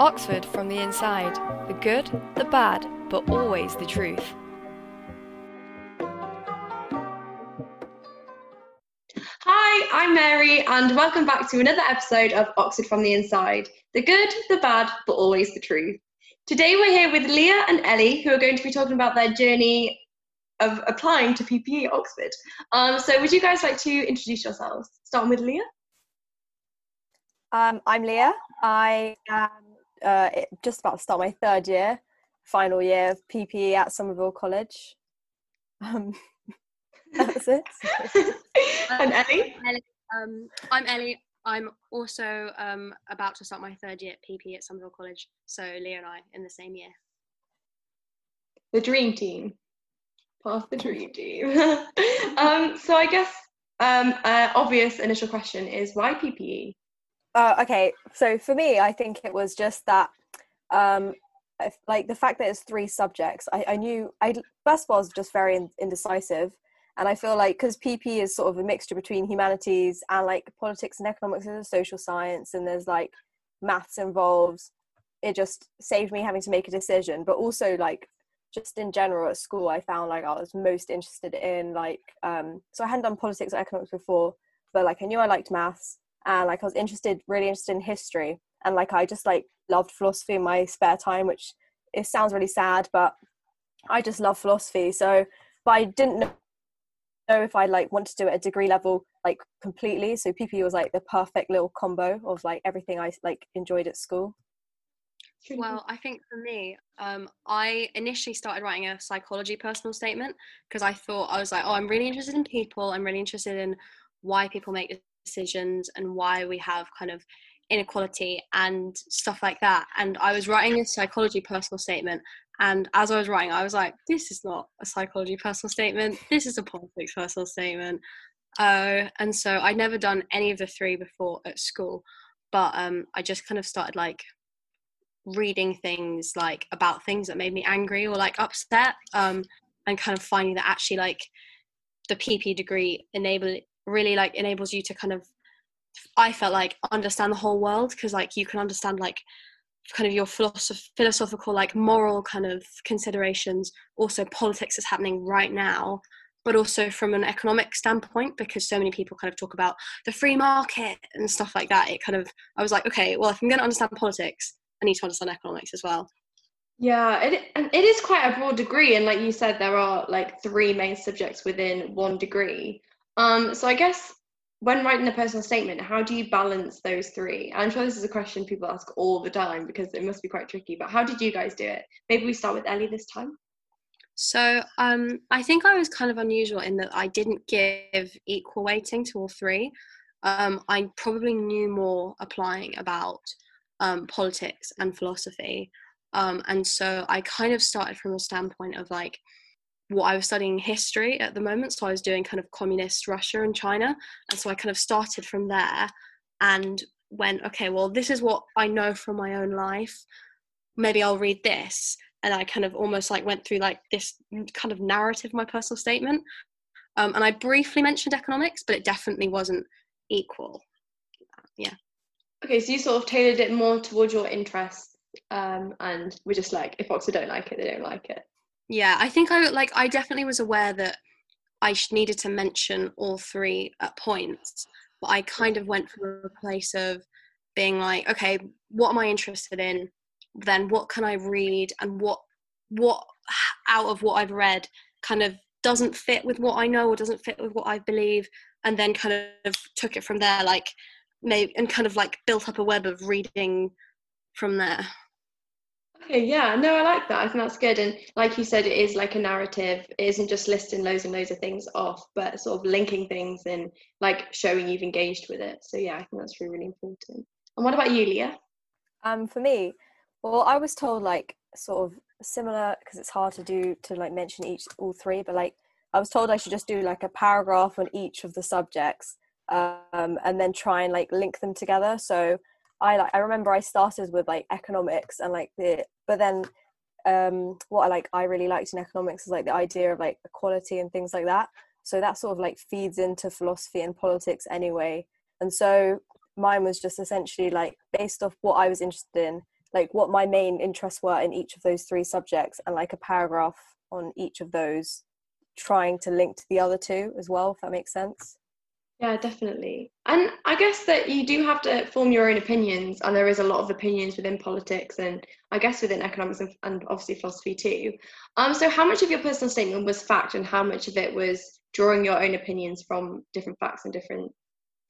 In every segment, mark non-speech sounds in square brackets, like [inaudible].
Oxford from the inside the good, the bad, but always the truth. Hi, I'm Mary, and welcome back to another episode of Oxford from the Inside the good, the bad, but always the truth. Today we're here with Leeya and Ellie, who are going to be talking about their journey of applying to PPE at Oxford. Um, so, would you guys like to introduce yourselves? Starting with Leeya. Um, I'm Leeya. I am uh, just about to start my third year, final year of PPE at Somerville College. Um, [laughs] that's it. [laughs] and Ellie? Um, I'm Ellie. I'm also um, about to start my third year at PP at Somerville College. So Leeya and I in the same year. The dream team. Part of the dream team. [laughs] um, so I guess um, uh, obvious initial question is why PPE? Uh, okay, so for me, I think it was just that, um, like the fact that it's three subjects. I, I knew I first of all was just very indecisive, and I feel like because PP is sort of a mixture between humanities and like politics and economics and social science, and there's like maths involved. It just saved me having to make a decision, but also like just in general at school, I found like I was most interested in like um, so I hadn't done politics or economics before, but like I knew I liked maths and like I was interested, really interested in history, and like I just like loved philosophy in my spare time, which it sounds really sad, but I just love philosophy. So, but I didn't know if I like want to do it at degree level like completely. So PP was like the perfect little combo of like everything I like enjoyed at school. Well, I think for me, um, I initially started writing a psychology personal statement because I thought I was like, oh, I'm really interested in people. I'm really interested in why people make decisions and why we have kind of inequality and stuff like that. And I was writing a psychology personal statement. And as I was writing, I was like, this is not a psychology personal statement. This is a politics personal statement. Uh, and so I'd never done any of the three before at school. But um, I just kind of started like reading things like about things that made me angry or like upset um, and kind of finding that actually like the pp degree enabled really like enables you to kind of i felt like understand the whole world because like you can understand like kind of your philosoph- philosophical like moral kind of considerations also politics is happening right now but also from an economic standpoint because so many people kind of talk about the free market and stuff like that it kind of i was like okay well if i'm going to understand politics i need to understand economics as well. Yeah it, it is quite a broad degree and like you said there are like three main subjects within one degree um, so I guess when writing a personal statement, how do you balance those three? I'm sure this is a question people ask all the time because it must be quite tricky. But how did you guys do it? Maybe we start with Ellie this time. So um, I think I was kind of unusual in that I didn't give equal weighting to all three. Um, I probably knew more applying about um, politics and philosophy. Um, and so I kind of started from a standpoint of like, what I was studying history at the moment. So I was doing kind of communist Russia and China. And so I kind of started from there and went, okay, well, this is what I know from my own life. Maybe I'll read this. And I kind of almost like went through like this kind of narrative, my personal statement. Um, and I briefly mentioned economics, but it definitely wasn't equal. Yeah. Okay, so you sort of tailored it more towards your interests. Um, and we're just like, if Oxford don't like it, they don't like it yeah i think i like i definitely was aware that i needed to mention all three at points but i kind of went from a place of being like okay what am i interested in? Then what can i read? And what what out of what i've read kind of doesn't fit with what i know or doesn't fit with what i believe? And then kind of took it from there like maybe and kind of like built up a web of reading from there Okay, yeah, no, I like that. I think that's good. And like you said, it is like a narrative. It isn't just listing loads and loads of things off, but sort of linking things and like showing you've engaged with it. So yeah, I think that's really, really important. And what about you, Leeya? Um, for me, well, I was told like sort of similar because it's hard to do to like mention each all three, but like I was told I should just do like a paragraph on each of the subjects, um, and then try and like link them together. So I like I remember I started with like economics and like the but then um what I like I really liked in economics is like the idea of like equality and things like that. So that sort of like feeds into philosophy and politics anyway. And so mine was just essentially like based off what I was interested in like what my main interests were in each of those three subjects and like a paragraph on each of those trying to link to the other two as well if that makes sense yeah definitely. And i guess that you do have to form your own opinions and there is a lot of opinions within politics and i guess within economics and, and obviously philosophy too. Um so how much of your personal statement was fact and how much of it was drawing your own opinions from different facts and different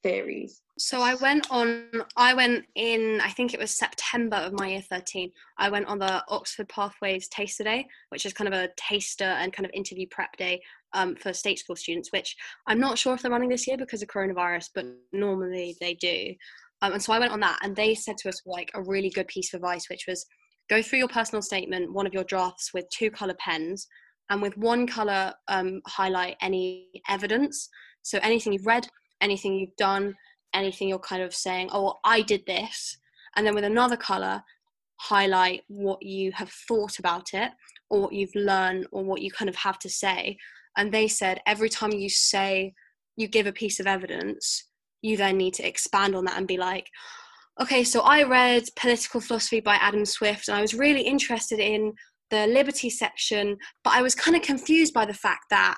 theories? So I went on, I went in, I think it was September of my year 13. I went on the Oxford Pathways Taster Day, which is kind of a taster and kind of interview prep day um, for state school students, which I'm not sure if they're running this year because of coronavirus, but normally they do. Um, and so I went on that, and they said to us like a really good piece of advice, which was go through your personal statement, one of your drafts with two color pens, and with one color um, highlight any evidence. So anything you've read, anything you've done, anything you're kind of saying, oh, I did this. And then with another color, highlight what you have thought about it or what you've learned or what you kind of have to say. And they said every time you say, you give a piece of evidence, you then need to expand on that and be like, okay, so I read Political Philosophy by Adam Swift and I was really interested in the liberty section, but I was kind of confused by the fact that,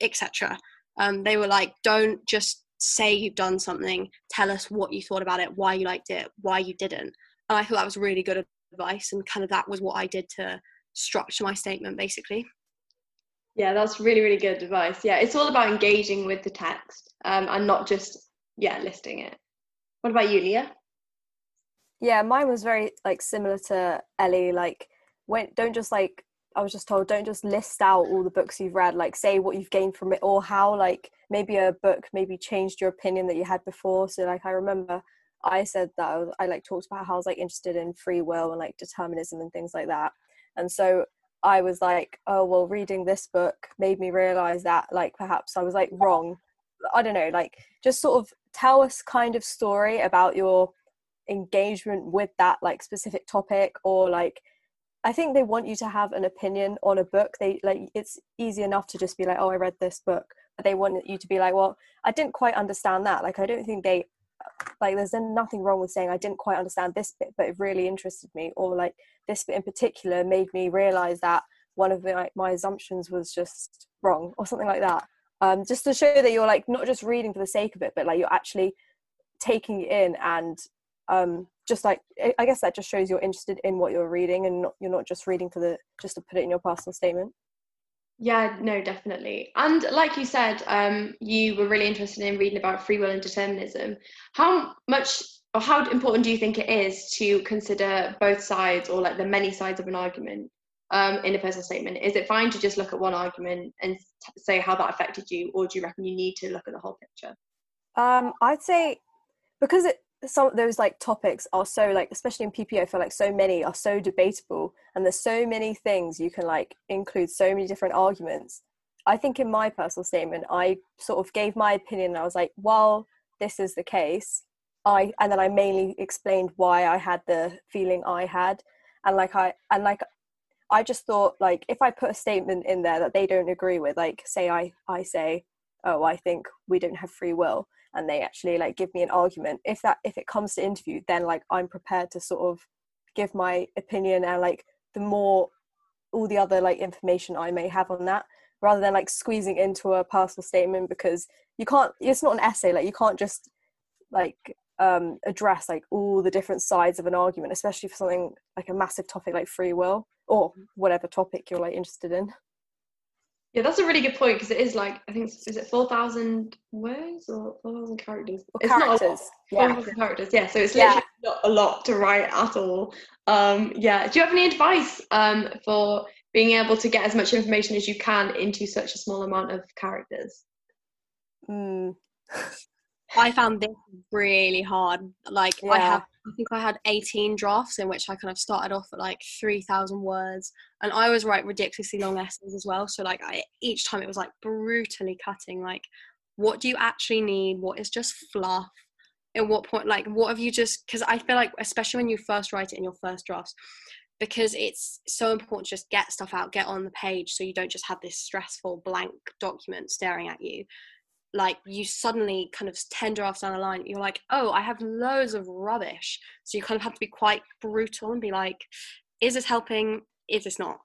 etc. Um, they were like, don't just say you've done something, tell us what you thought about it, why you liked it, why you didn't. And I thought that was really good advice, and kind of that was what I did to structure my statement basically. Yeah, that's really, really good advice. Yeah, it's all about engaging with the text um, and not just, yeah, listing it. What about you, Leeya? Yeah, mine was very like similar to Ellie. Like, when don't just like I was just told don't just list out all the books you've read, like say what you've gained from it or how like maybe a book maybe changed your opinion that you had before. So like I remember I said that I, was, I like talked about how I was like interested in free will and like determinism and things like that. And so I was like, oh well, reading this book made me realize that like perhaps I was like wrong. I don't know, like just sort of tell us kind of story about your engagement with that like specific topic or like I think they want you to have an opinion on a book. They like it's easy enough to just be like, "Oh, I read this book." But they want you to be like, "Well, I didn't quite understand that." Like I don't think they like there's nothing wrong with saying I didn't quite understand this bit, but it really interested me or like this bit in particular made me realize that one of the, like, my assumptions was just wrong or something like that. Um, just to show that you're like not just reading for the sake of it, but like you're actually taking it in and um, just like I guess that just shows you're interested in what you're reading and not, you're not just reading for the just to put it in your personal statement. Yeah, no, definitely. And like you said, um, you were really interested in reading about free will and determinism. How much or how important do you think it is to consider both sides or like the many sides of an argument um, in a personal statement? Is it fine to just look at one argument and t- say how that affected you, or do you reckon you need to look at the whole picture? Um, I'd say because it some those like topics are so like especially in PPE I feel like so many are so debatable and there's so many things you can like include so many different arguments. I think in my personal statement I sort of gave my opinion and I was like, well, this is the case, I and then I mainly explained why I had the feeling I had and like I and like I just thought like if I put a statement in there that they don't agree with, like say I I say, oh I think we don't have free will and they actually like give me an argument. If that if it comes to interview then like i'm prepared to sort of give my opinion and like the more all the other like information i may have on that rather than like squeezing into a personal statement because you can't it's not an essay like you can't just like um address like all the different sides of an argument especially for something like a massive topic like free will or whatever topic you're like interested in yeah, that's a really good point because it is like I think is it four thousand words or four thousand characters? Or it's characters. Not Four thousand characters. Yeah, so it's literally yeah. not a lot to write at all. Um, yeah. Do you have any advice um, for being able to get as much information as you can into such a small amount of characters? Mm. I found this really hard. Like yeah. I have I think I had 18 drafts in which I kind of started off at like 3,000 words, and I was write ridiculously long essays as well. So like I, each time it was like brutally cutting. Like, what do you actually need? What is just fluff? At what point, like, what have you just? Because I feel like, especially when you first write it in your first drafts, because it's so important to just get stuff out, get on the page, so you don't just have this stressful blank document staring at you like you suddenly kind of 10 drafts down the line you're like oh i have loads of rubbish. So you kind of have to be quite brutal and be like is this helping? Is this not?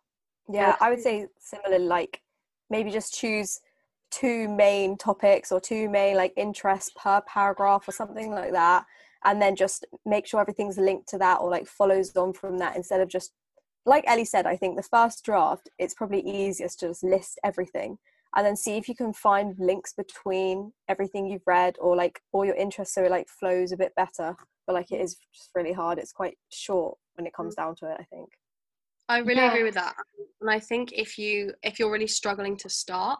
Yeah i would say similar like maybe just choose two main topics or two main like interests per paragraph or something like that and then just make sure everything's linked to that or like follows on from that instead of just like ellie said i think the first draft it's probably easiest to just list everything and then see if you can find links between everything you've read or like all your interests so it like flows a bit better but like it is just really hard it's quite short when it comes mm. down to it i think i really yeah. agree with that and i think if you if you're really struggling to start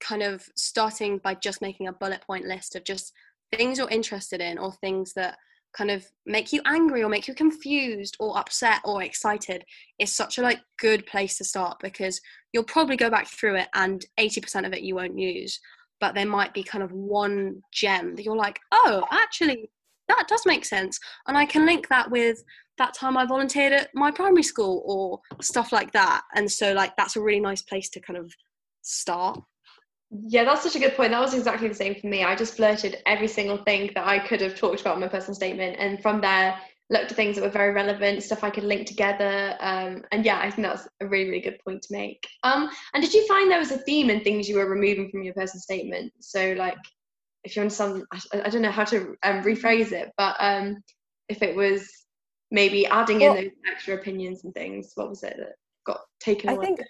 kind of starting by just making a bullet point list of just things you're interested in or things that kind of make you angry or make you confused or upset or excited is such a like good place to start because you'll probably go back through it and 80% of it you won't use. But there might be kind of one gem that you're like oh actually that does make sense. And i can link that with that time i volunteered at my primary school or stuff like that. And so like that's a really nice place to kind of start yeah, that's such a good point. That was exactly the same for me. I just blurted every single thing that I could have talked about in my personal statement, and from there looked at things that were very relevant, stuff I could link together. Um, and yeah, I think that's a really, really good point to make. Um, and did you find there was a theme in things you were removing from your personal statement? So, like, if you understand, I, I don't know how to um, rephrase it, but um, if it was maybe adding well, in those extra opinions and things, what was it that got taken away? I think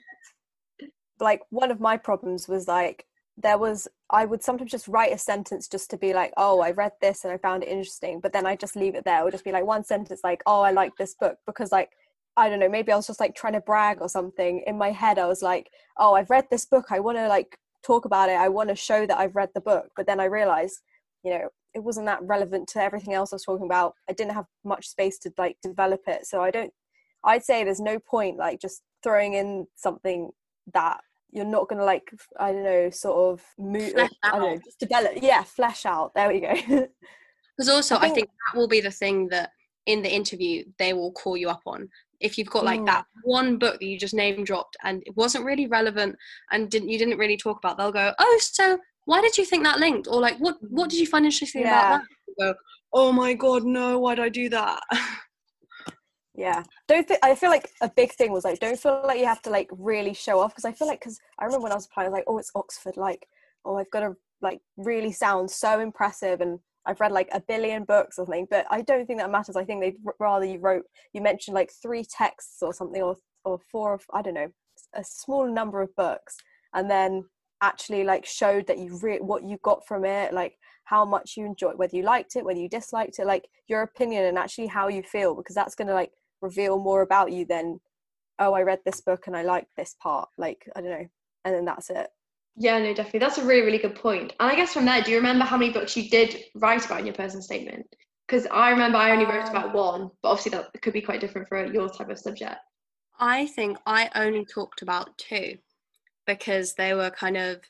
like one of my problems was like there was I would sometimes just write a sentence just to be like, oh, I read this and I found it interesting, but then I just leave it there. Would just be like one sentence like, oh, I like this book because like I don't know, maybe I was just like trying to brag or something. In my head, I was like, oh, I've read this book. I want to like talk about it. I want to show that I've read the book. But then I realized, you know, it wasn't that relevant to everything else I was talking about. I didn't have much space to like develop it. So I don't, I'd say there's no point like just throwing in something that you're not going to like i don't know sort of move i don't know just develop yeah flesh out. There we go. [laughs] Because also I think, I think, that will be the thing that in the interview they will call you up on. If you've got like mm. that one book that you just name dropped and it wasn't really relevant and didn't you didn't really talk about they'll go oh so why did you think that linked? Or like what what did you find interesting yeah. about that go, oh my god no why'd i do that [laughs] yeah. Don't think i feel like a big thing was like don't feel like you have to like really show off because i feel like because i remember when i was applying I was like oh it's oxford like oh i've got to like really sound so impressive and i've read like a billion books or something but i don't think that matters. I think they'd rather you wrote you mentioned like three texts or something or or four of i don't know a small number of books and then actually like showed that you re- what you got from it like how much you enjoyed whether you liked it whether you disliked it like your opinion and actually how you feel because that's going to like reveal more about you than oh i read this book and i like this part like i don't know and then that's it. Yeah no definitely. That's a really really good point. And i guess from there do you remember how many books you did write about in your personal statement? Because i remember i only wrote about um, one but obviously that could be quite different for your type of subject. I think i only talked about two because they were kind of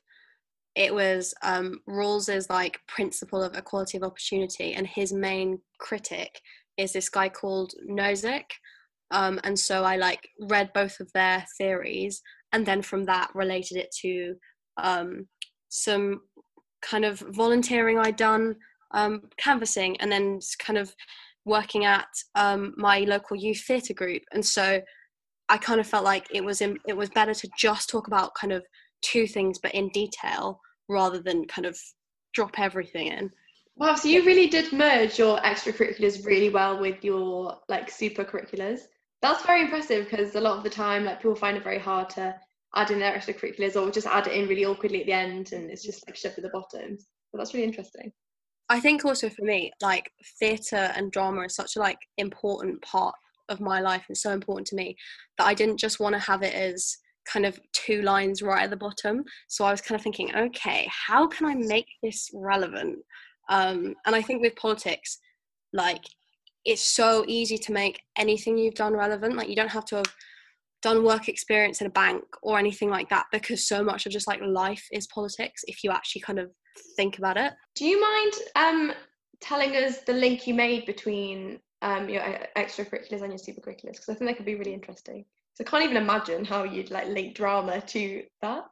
it was um, Rawls's like principle of equality of opportunity, and his main critic is this guy called Nozick. Um, and so I like read both of their theories and then from that related it to um, some kind of volunteering I'd done, um, canvassing, and then kind of working at um, my local youth theatre group. And so I kind of felt like it was in, it was better to just talk about kind of two things but in detail rather than kind of drop everything in. Wow, so you really did merge your extracurriculars really well with your like super curriculars. That's very impressive because a lot of the time, like people find it very hard to add in their extracurriculars or just add it in really awkwardly at the end, and it's just like shoved at the bottom. But that's really interesting. I think also for me, like theatre and drama is such a like important part of my life and so important to me that I didn't just want to have it as kind of two lines right at the bottom. So I was kind of thinking, okay, how can I make this relevant? Um, and I think with politics, like it's so easy to make anything you've done relevant. Like you don't have to have done work experience in a bank or anything like that because so much of just like life is politics if you actually kind of think about it. Do you mind um, telling us the link you made between um, your extracurriculars and your supercurriculars? Because I think that could be really interesting. So I can't even imagine how you'd like link drama to that.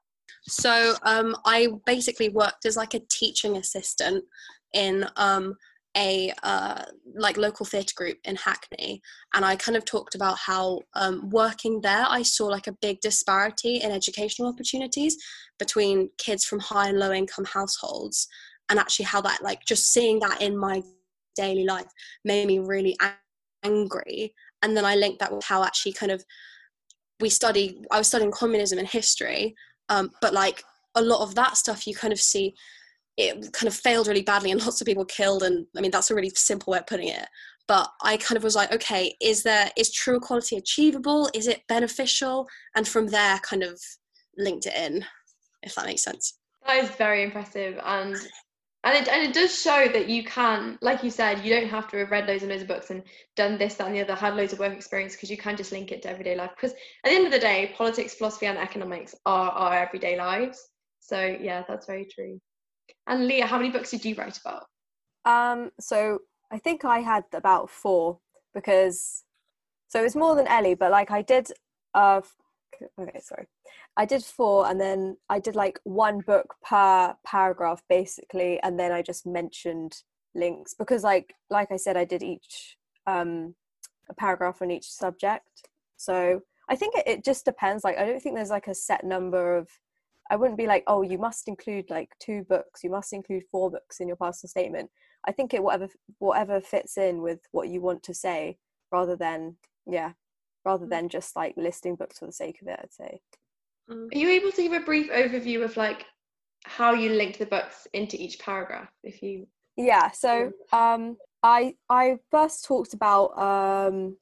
So um, I basically worked as like a teaching assistant in um, a uh, like local theatre group in Hackney, and I kind of talked about how um, working there, I saw like a big disparity in educational opportunities between kids from high and low income households, and actually how that like just seeing that in my daily life made me really angry. And then I linked that with how actually kind of we study. I was studying communism and history, um, but like a lot of that stuff, you kind of see it kind of failed really badly and lots of people killed and i mean that's a really simple way of putting it. But i kind of was like okay is there is true equality achievable? Is it beneficial? And from there kind of linked it in if that makes sense. That is very impressive and and it, and it does show that you can like you said you don't have to have read loads and loads of books and done this that and the other had loads of work experience because you can just link it to everyday life. Because at the end of the day politics philosophy and economics are our everyday lives. So yeah that's very true and Leeya, how many books did you write about? Um, so I think I had about four because so it's more than Ellie, but like I did uh okay, sorry. I did four and then I did like one book per paragraph basically and then I just mentioned links because like like I said I did each um a paragraph on each subject. So I think it, it just depends. Like I don't think there's like a set number of I wouldn't be like, oh, you must include like two books, you must include four books in your personal statement. I think it whatever whatever fits in with what you want to say, rather than yeah, rather mm. than just like listing books for the sake of it. I'd say. Mm. Are you able to give a brief overview of like how you linked the books into each paragraph? If you yeah, so um, I I first talked about um,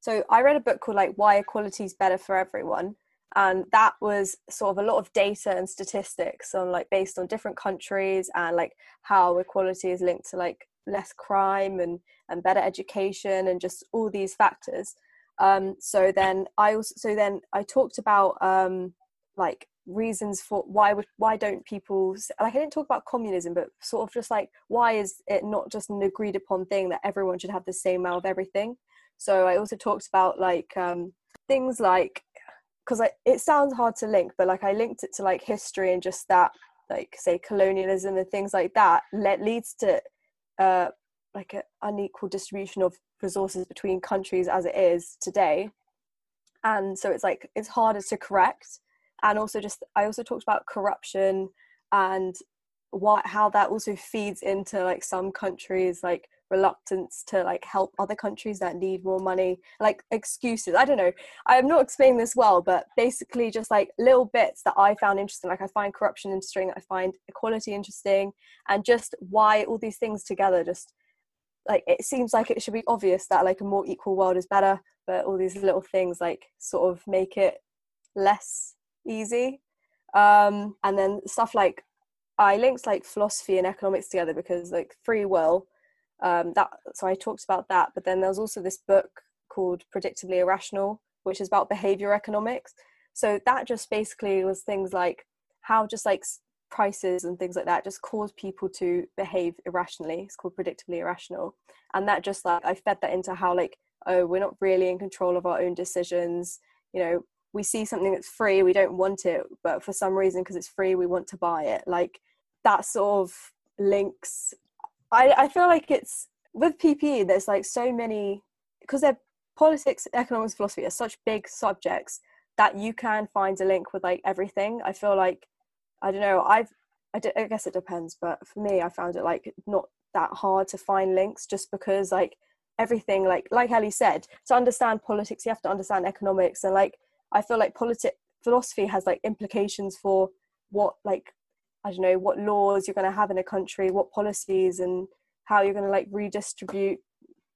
so I read a book called like Why Equality is Better for Everyone, and that was sort of a lot of data and statistics on like based on different countries and like how equality is linked to like less crime and and better education and just all these factors. Um so then i also so then i talked about um like reasons for why would why don't people like i didn't talk about communism but sort of just like why is it not just an agreed upon thing that everyone should have the same amount of everything? So i also talked about like um things like because it sounds hard to link but like i linked it to like history and just that like say colonialism and things like that le- leads to uh like an unequal distribution of resources between countries as it is today. And so it's like it's harder to correct. And also just i also talked about corruption and what how that also feeds into like some countries like reluctance to like help other countries that need more money like excuses. I don't know. I'm not explaining this well but basically just like little bits that i found interesting. Like i find corruption interesting i find equality interesting and just why all these things together just like it seems like it should be obvious that like a more equal world is better but all these little things like sort of make it less easy. Um and then stuff like i linked like philosophy and economics together because like free will um, that so I talked about that. But then there was also this book called Predictably Irrational, which is about behavior economics. So that just basically was things like how just like prices and things like that just cause people to behave irrationally. It's called predictably irrational, and that just like I fed that into how like oh we're not really in control of our own decisions. You know we see something that's free we don't want it but for some reason because it's free we want to buy it like that sort of links I, I feel like it's with PPE, there's like so many because they're politics, economics, philosophy are such big subjects that you can find a link with like everything. I feel like I don't know. I've I, d- I guess it depends, but for me, I found it like not that hard to find links just because like everything like like Ellie said to understand politics you have to understand economics and like I feel like politic philosophy has like implications for what like I don't know what laws you're going to have in a country, what policies, and how you're going to like redistribute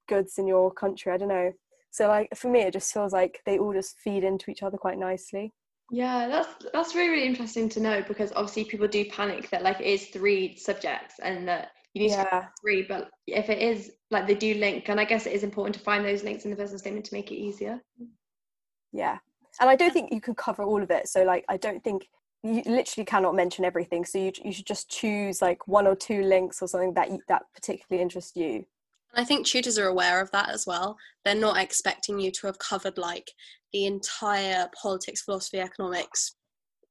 goods in your country. I don't know. So like for me, it just feels like they all just feed into each other quite nicely. Yeah, that's that's really really interesting to know because obviously people do panic that like it is three subjects and that you need yeah. to three, but if it is like they do link, and I guess it is important to find those links in the business statement to make it easier. Yeah, and I don't think you can cover all of it. So like I don't think you literally cannot mention everything so you, you should just choose like one or two links or something that you, that particularly interests you and I think tutors are aware of that as well. They're not expecting you to have covered like the entire politics, philosophy, economics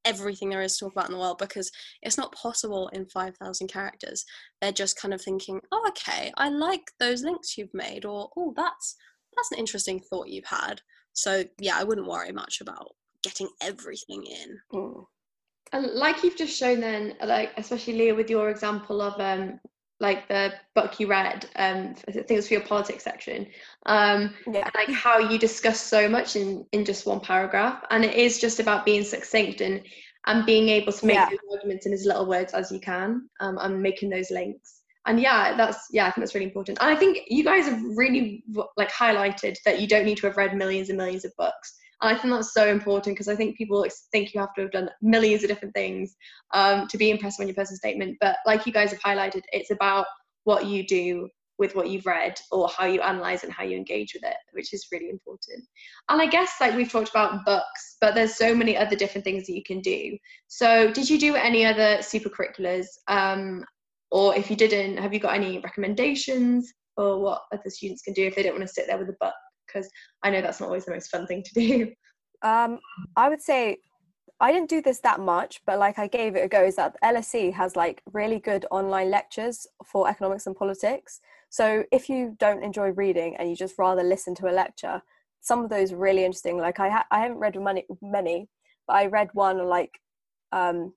everything there is to talk about in the world because it's not possible in 5000 characters they're just kind of thinking oh okay i like those links you've made or oh that's that's an interesting thought you've had so yeah i wouldn't worry much about getting everything in Mm. And like you've just shown then, like especially Leeya with your example of um like the book you read, um I think it was for your politics section. Um Yeah. like how you discuss so much in in just one paragraph and it is just about being succinct and and being able to make Yeah. arguments in as little words as you can um, and making those links and yeah that's yeah i think that's really important and i think you guys have really like highlighted that you don't need to have read millions and millions of books and i think that's so important because i think people think you have to have done millions of different things um, to be impressive on your personal statement. But like you guys have highlighted it's about what you do with what you've read or how you analyze and how you engage with it which is really important. And i guess like we've talked about books but there's so many other different things that you can do. So did you do any other super curriculars um, or if you didn't have you got any recommendations for what other students can do if they don't want to sit there with a book because i know that's not always the most fun thing to do [laughs] Um, I would say I didn't do this that much, but like I gave it a go. Is that LSE has like really good online lectures for economics and politics. So if you don't enjoy reading and you just rather listen to a lecture, some of those are really interesting. Like I ha- I haven't read many many, but I read one like um,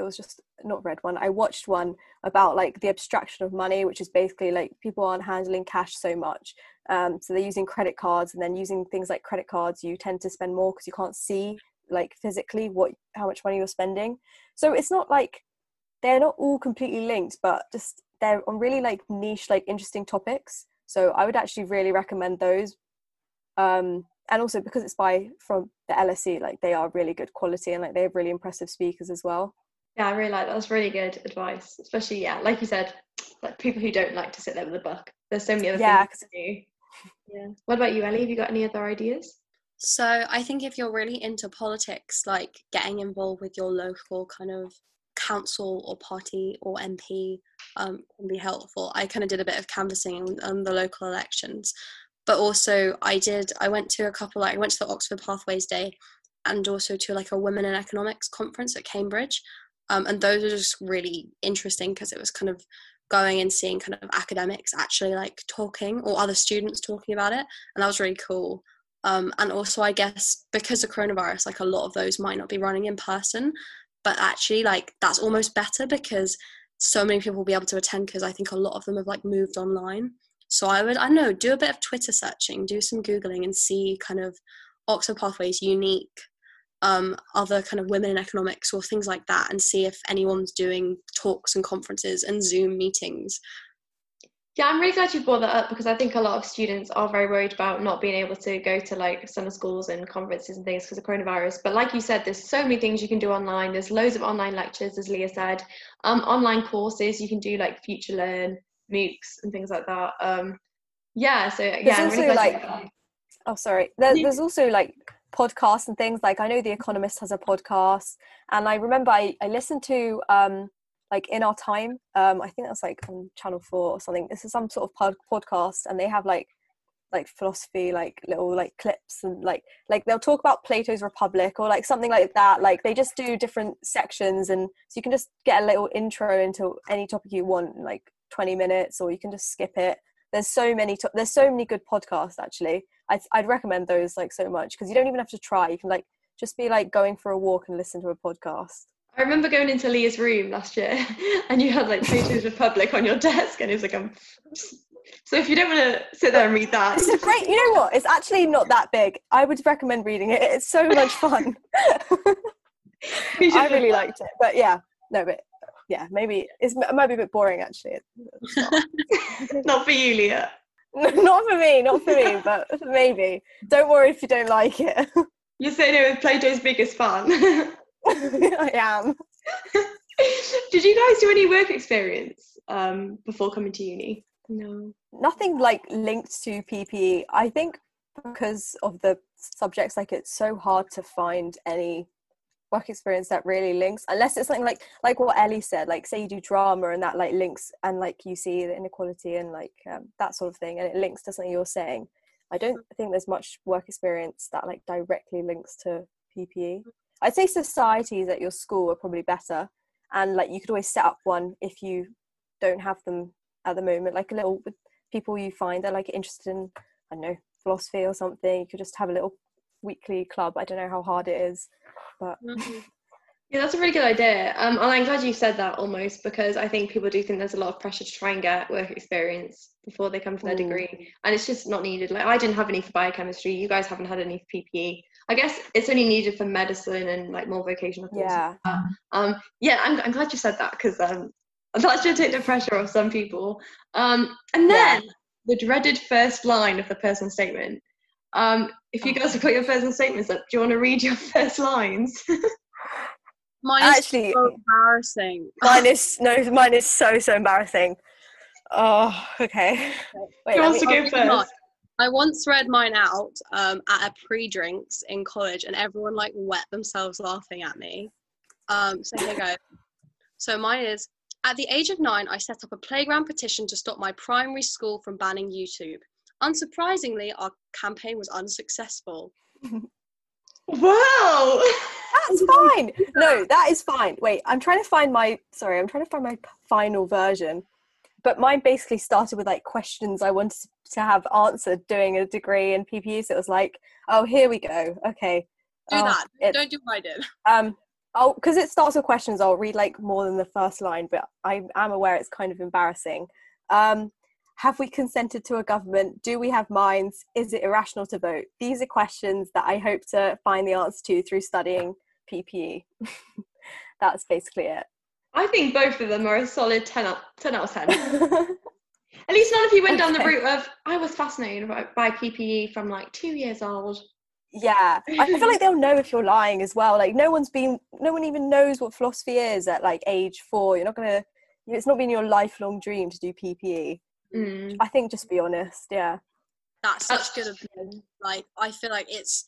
it was just not read one. I watched one about like the abstraction of money, which is basically like people aren't handling cash so much. Um, so they're using credit cards, and then using things like credit cards, you tend to spend more because you can't see like physically what how much money you're spending. So it's not like they're not all completely linked, but just they're on really like niche, like interesting topics. So I would actually really recommend those. Um, and also because it's by from the LSE, like they are really good quality and like they have really impressive speakers as well. Yeah i really like that that's really good advice especially yeah like you said like people who don't like to sit there with a book there's so many other Yeah, things to do yeah what about you ellie have you got any other ideas So I think if you're really into politics, like getting involved with your local kind of council or party or MP um, can be helpful. I kind of did a bit of canvassing on, on the local elections, but also I did. I went to a couple. Like I went to the Oxford Pathways Day, and also to like a Women in Economics conference at Cambridge, um, and those are just really interesting because it was kind of going and seeing kind of academics actually like talking or other students talking about it, and that was really cool. Um, and also i guess because of coronavirus like a lot of those might not be running in person but actually like that's almost better because so many people will be able to attend because i think a lot of them have like moved online. So i would i know do a bit of twitter searching do some googling and see kind of oxford pathways UNIQ um, other kind of women in economics or things like that and see if anyone's doing talks and conferences and zoom meetings Yeah, I'm really glad you brought that up because I think a lot of students are very worried about not being able to go to like summer schools and conferences and things because of coronavirus. But like you said, there's so many things you can do online. There's loads of online lectures, as Leeya said, um, online courses you can do like FutureLearn, MOOCs, and things like that. Um, yeah, so yeah, There's I'm also, really glad like, brought that. Oh, sorry. There, there's also like podcasts and things. Like I know The Economist has a podcast, and I remember I, I listened to um like In Our Time. Um, I think that's like on Channel Four or something. This is some sort of pod- podcast, and they have like like philosophy like little like clips and like like they'll talk about plato's republic or like something like that like they just do different sections and so you can just get a little intro into any topic you want in like 20 minutes or you can just skip it there's so many to- there's so many good podcasts actually. I'd, I'd recommend those like so much because you don't even have to try. You can like just be like going for a walk and listen to a podcast. I remember going into Leeya's room last year [laughs] and you had like Plato's Republic on your desk and it was like I'm [laughs] so if you don't want to sit there and read that, it's great. You know what? It's actually not that big. I would recommend reading it. It's so much fun. [laughs] I really liked it, but yeah, no, but yeah, maybe it's, it might be a bit boring actually. Not. [laughs] Not for you, Leeya. [laughs] not for me, not for me, but [laughs] maybe. Don't worry if you don't like it. You're saying it with Plato's biggest fan. I am. Did you guys do any work experience um, before coming to uni? No. Nothing like linked to PPE. I think because of the subjects, like it's so hard to find any work experience that really links unless it's something like like what ellie said like say you do drama and that like links and like you see the inequality and like um, that sort of thing and it links to something you're saying i don't think there's much work experience that like directly links to ppe I'd say societies at your school are probably better, and like you could always set up one if you don't have them at the moment, like a little people you find that like interested in I don't know philosophy or something. You could just have a little weekly club. I don't know how hard it is, but. Mm-hmm. Yeah, that's a really good idea. Um, and I'm glad you said that almost because I think people do think there's a lot of pressure to try and get work experience before they come to their mm. degree, and it's just not needed. Like I didn't have any for biochemistry. You guys haven't had any for PPE. I guess it's only needed for medicine and like more vocational courses. Yeah. Um, yeah, I'm, I'm glad you said that because um, that should take the pressure off some people. Um, and then yeah. the dreaded first line of the personal statement. Um, if you guys have got your personal statements up, do you want to read your [laughs] first lines? [laughs] Mine is Actually, so embarrassing. Mine is [laughs] no, mine is so so embarrassing. Oh, okay. Wait, Who wants to go first? I once read mine out um, at a pre-drinks in college, and everyone like wet themselves laughing at me. Um, so here you go. So mine is at the age of nine, I set up a playground petition to stop my primary school from banning YouTube. Unsurprisingly, our campaign was unsuccessful. [laughs] wow! That's fine. No, that is fine. Wait, I'm trying to find my. Sorry, I'm trying to find my final version. But mine basically started with like questions I wanted to have answered doing a degree in PPE. So it was like, oh, here we go. Okay. Do oh, that. It, Don't do what I did. Um, oh, because it starts with questions. I'll read like more than the first line, but I am aware it's kind of embarrassing. Um, have we consented to a government? Do we have minds? Is it irrational to vote? These are questions that I hope to find the answer to through studying PPE. [laughs] That's basically it. I think both of them are a solid 10 out, 10 out of 10. [laughs] At least none of you went okay. down the route of, I was fascinated by, by PPE from like two years old. Yeah, I feel like [laughs] they'll know if you're lying as well. Like, no one's been, no one even knows what philosophy is at like age four. You're not gonna, it's not been your lifelong dream to do PPE. Mm. I think just be honest, yeah. That's such good opinion. Like I feel like it's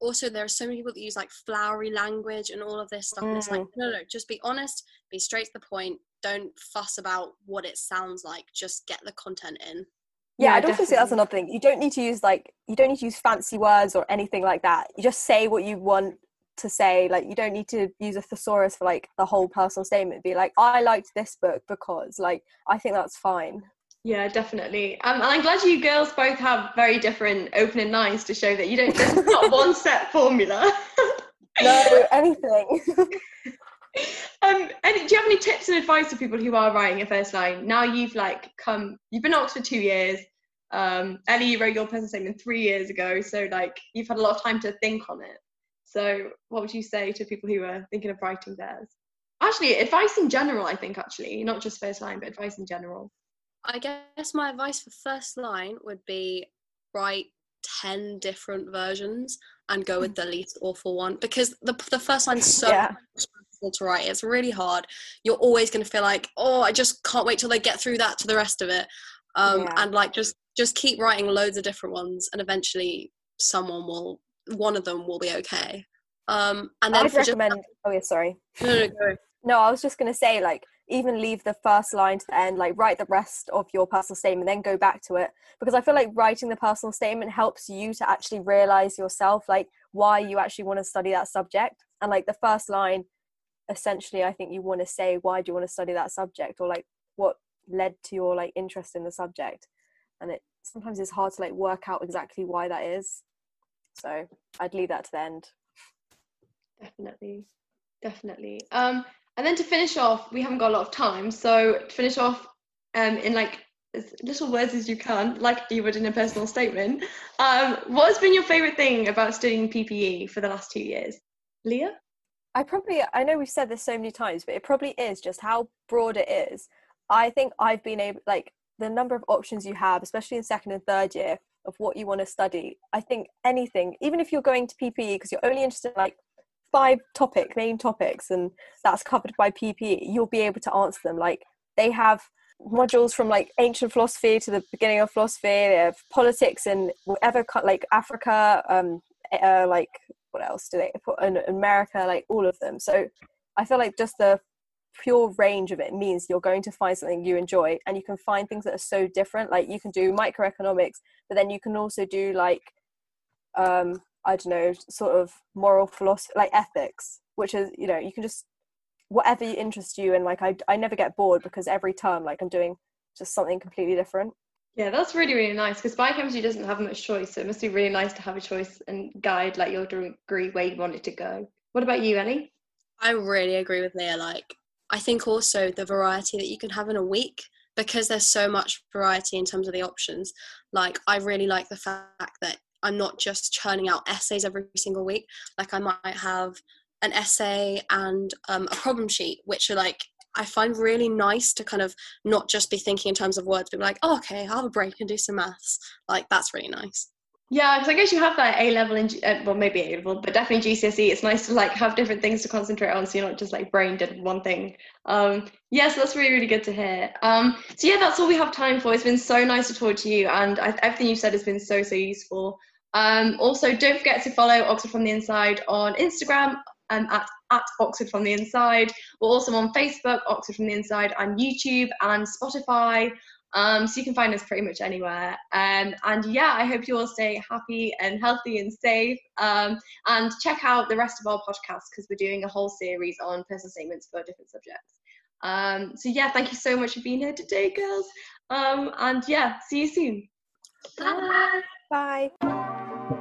also there are so many people that use like flowery language and all of this stuff. Mm. And it's like, mm. no, no, just be honest, be straight to the point. Don't fuss about what it sounds like. Just get the content in. Yeah, yeah I'd also say that's another thing. You don't need to use like you don't need to use fancy words or anything like that. You just say what you want to say. Like you don't need to use a thesaurus for like the whole personal statement. Be like, I liked this book because like I think that's fine. Yeah, definitely. Um, and I'm glad you girls both have very different opening lines to show that you don't, there's not one set formula. no, anything. [laughs] um, and do you have any tips and advice for people who are writing a first line? Now you've like come, you've been at Oxford two years. Um, Ellie, you wrote your personal statement three years ago, so like you've had a lot of time to think on it. So, what would you say to people who are thinking of writing theirs? Actually, advice in general, I think, actually, not just first line, but advice in general. I guess my advice for first line would be write 10 different versions and go with mm. the least awful one because the, the first line's so yeah. to write. It's really hard. You're always going to feel like, oh, I just can't wait till they get through that to the rest of it. Um, yeah. And like, just just keep writing loads of different ones, and eventually, someone will, one of them will be okay. Um, and then I'd recommend. Just, oh yeah, sorry. No, no, go. no, I was just going to say like even leave the first line to the end like write the rest of your personal statement then go back to it. Because i feel like writing the personal statement helps you to actually realize yourself like why you actually want to study that subject. And like the first line essentially i think you want to say why do you want to study that subject? or like what led to your like interest in the subject. And it sometimes it's hard to like work out exactly why that is. So i'd leave that to the end. Definitely. Definitely. Um and then to finish off, we haven't got a lot of time. So to finish off um, in like as little words as you can, like you would in a personal statement, um, what has been your favourite thing about studying PPE for the last two years? Leeya? I probably, I know we've said this so many times, but it probably is just how broad it is. I think I've been able, like, the number of options you have, especially in second and third year, of what you want to study. I think anything, even if you're going to PPE because you're only interested in like five topic main topics and that's covered by PPE, you'll be able to answer them. Like they have modules from like ancient philosophy to the beginning of philosophy. They have politics and whatever like Africa, um, uh, like what else do they put in America? Like all of them. So I feel like just the pure range of it means you're going to find something you enjoy and you can find things that are so different like you can do microeconomics but then you can also do like um I don't know, sort of moral philosophy, like ethics, which is, you know, you can just, whatever interests you. And like, I, I never get bored because every term, like, I'm doing just something completely different. Yeah, that's really, really nice because biochemistry doesn't have much choice. So it must be really nice to have a choice and guide like your degree where you want it to go. What about you, Ellie? I really agree with Leeya. Like, I think also the variety that you can have in a week because there's so much variety in terms of the options. Like, I really like the fact that I'm not just churning out essays every single week. Like, I might have an essay and um, a problem sheet, which are like I find really nice to kind of not just be thinking in terms of words, but like, oh, okay, I'll have a break and do some maths. Like that's really nice. Yeah, because I guess you have that A level and uh, well, maybe A level, but definitely GCSE. It's nice to like have different things to concentrate on, so you're not just like brain dead one thing. Um, yes, yeah, so that's really really good to hear. Um, so yeah, that's all we have time for. It's been so nice to talk to you, and I, everything you've said has been so so useful. Um, also, don't forget to follow Oxford from the Inside on Instagram um, at, at Oxford from the Inside. We're also on Facebook, Oxford from the Inside, and YouTube and Spotify. Um, so you can find us pretty much anywhere. Um, and yeah, I hope you all stay happy and healthy and safe. Um, and check out the rest of our podcasts because we're doing a whole series on personal statements for different subjects. Um, so yeah, thank you so much for being here today, girls. Um, and yeah, see you soon. Bye. Bye. Bye.